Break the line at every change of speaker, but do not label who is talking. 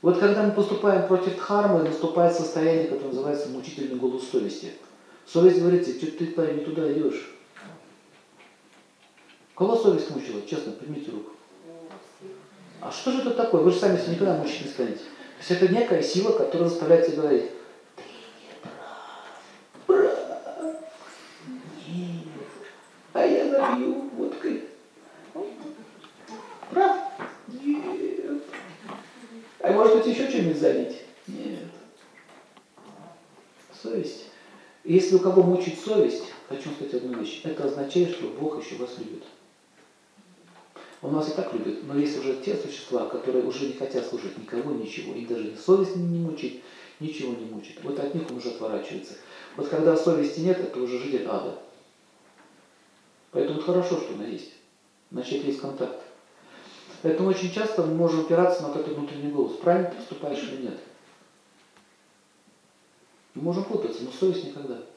Вот когда мы поступаем против дхармы, наступает состояние, которое называется мучительный голос совести. Совесть говорит тебе, что ты, парень, не туда идешь. Кого совесть мучила? Честно, примите руку. А что же это такое? Вы же сами себя никогда мучить не станете. То есть это некая сила, которая заставляет тебя говорить, ты не прав, прав, нет, а я забью водкой. Прав? Нет. А может быть еще чем-нибудь залить? Нет. Совесть. Если у кого мучит совесть, хочу сказать одну вещь. Это означает, что Бог еще вас любит. Он вас и так любит, но есть уже те существа, которые уже не хотят служить никого, ничего. Их даже совесть не мучит, ничего не мучит. Вот от них он уже отворачивается. Вот когда совести нет, это уже житель ада. Поэтому это хорошо, что она есть. Значит, есть контакт. Поэтому очень часто мы можем опираться на вот этот внутренний голос. Правильно поступаешь или нет. Мы можем путаться, но совесть никогда.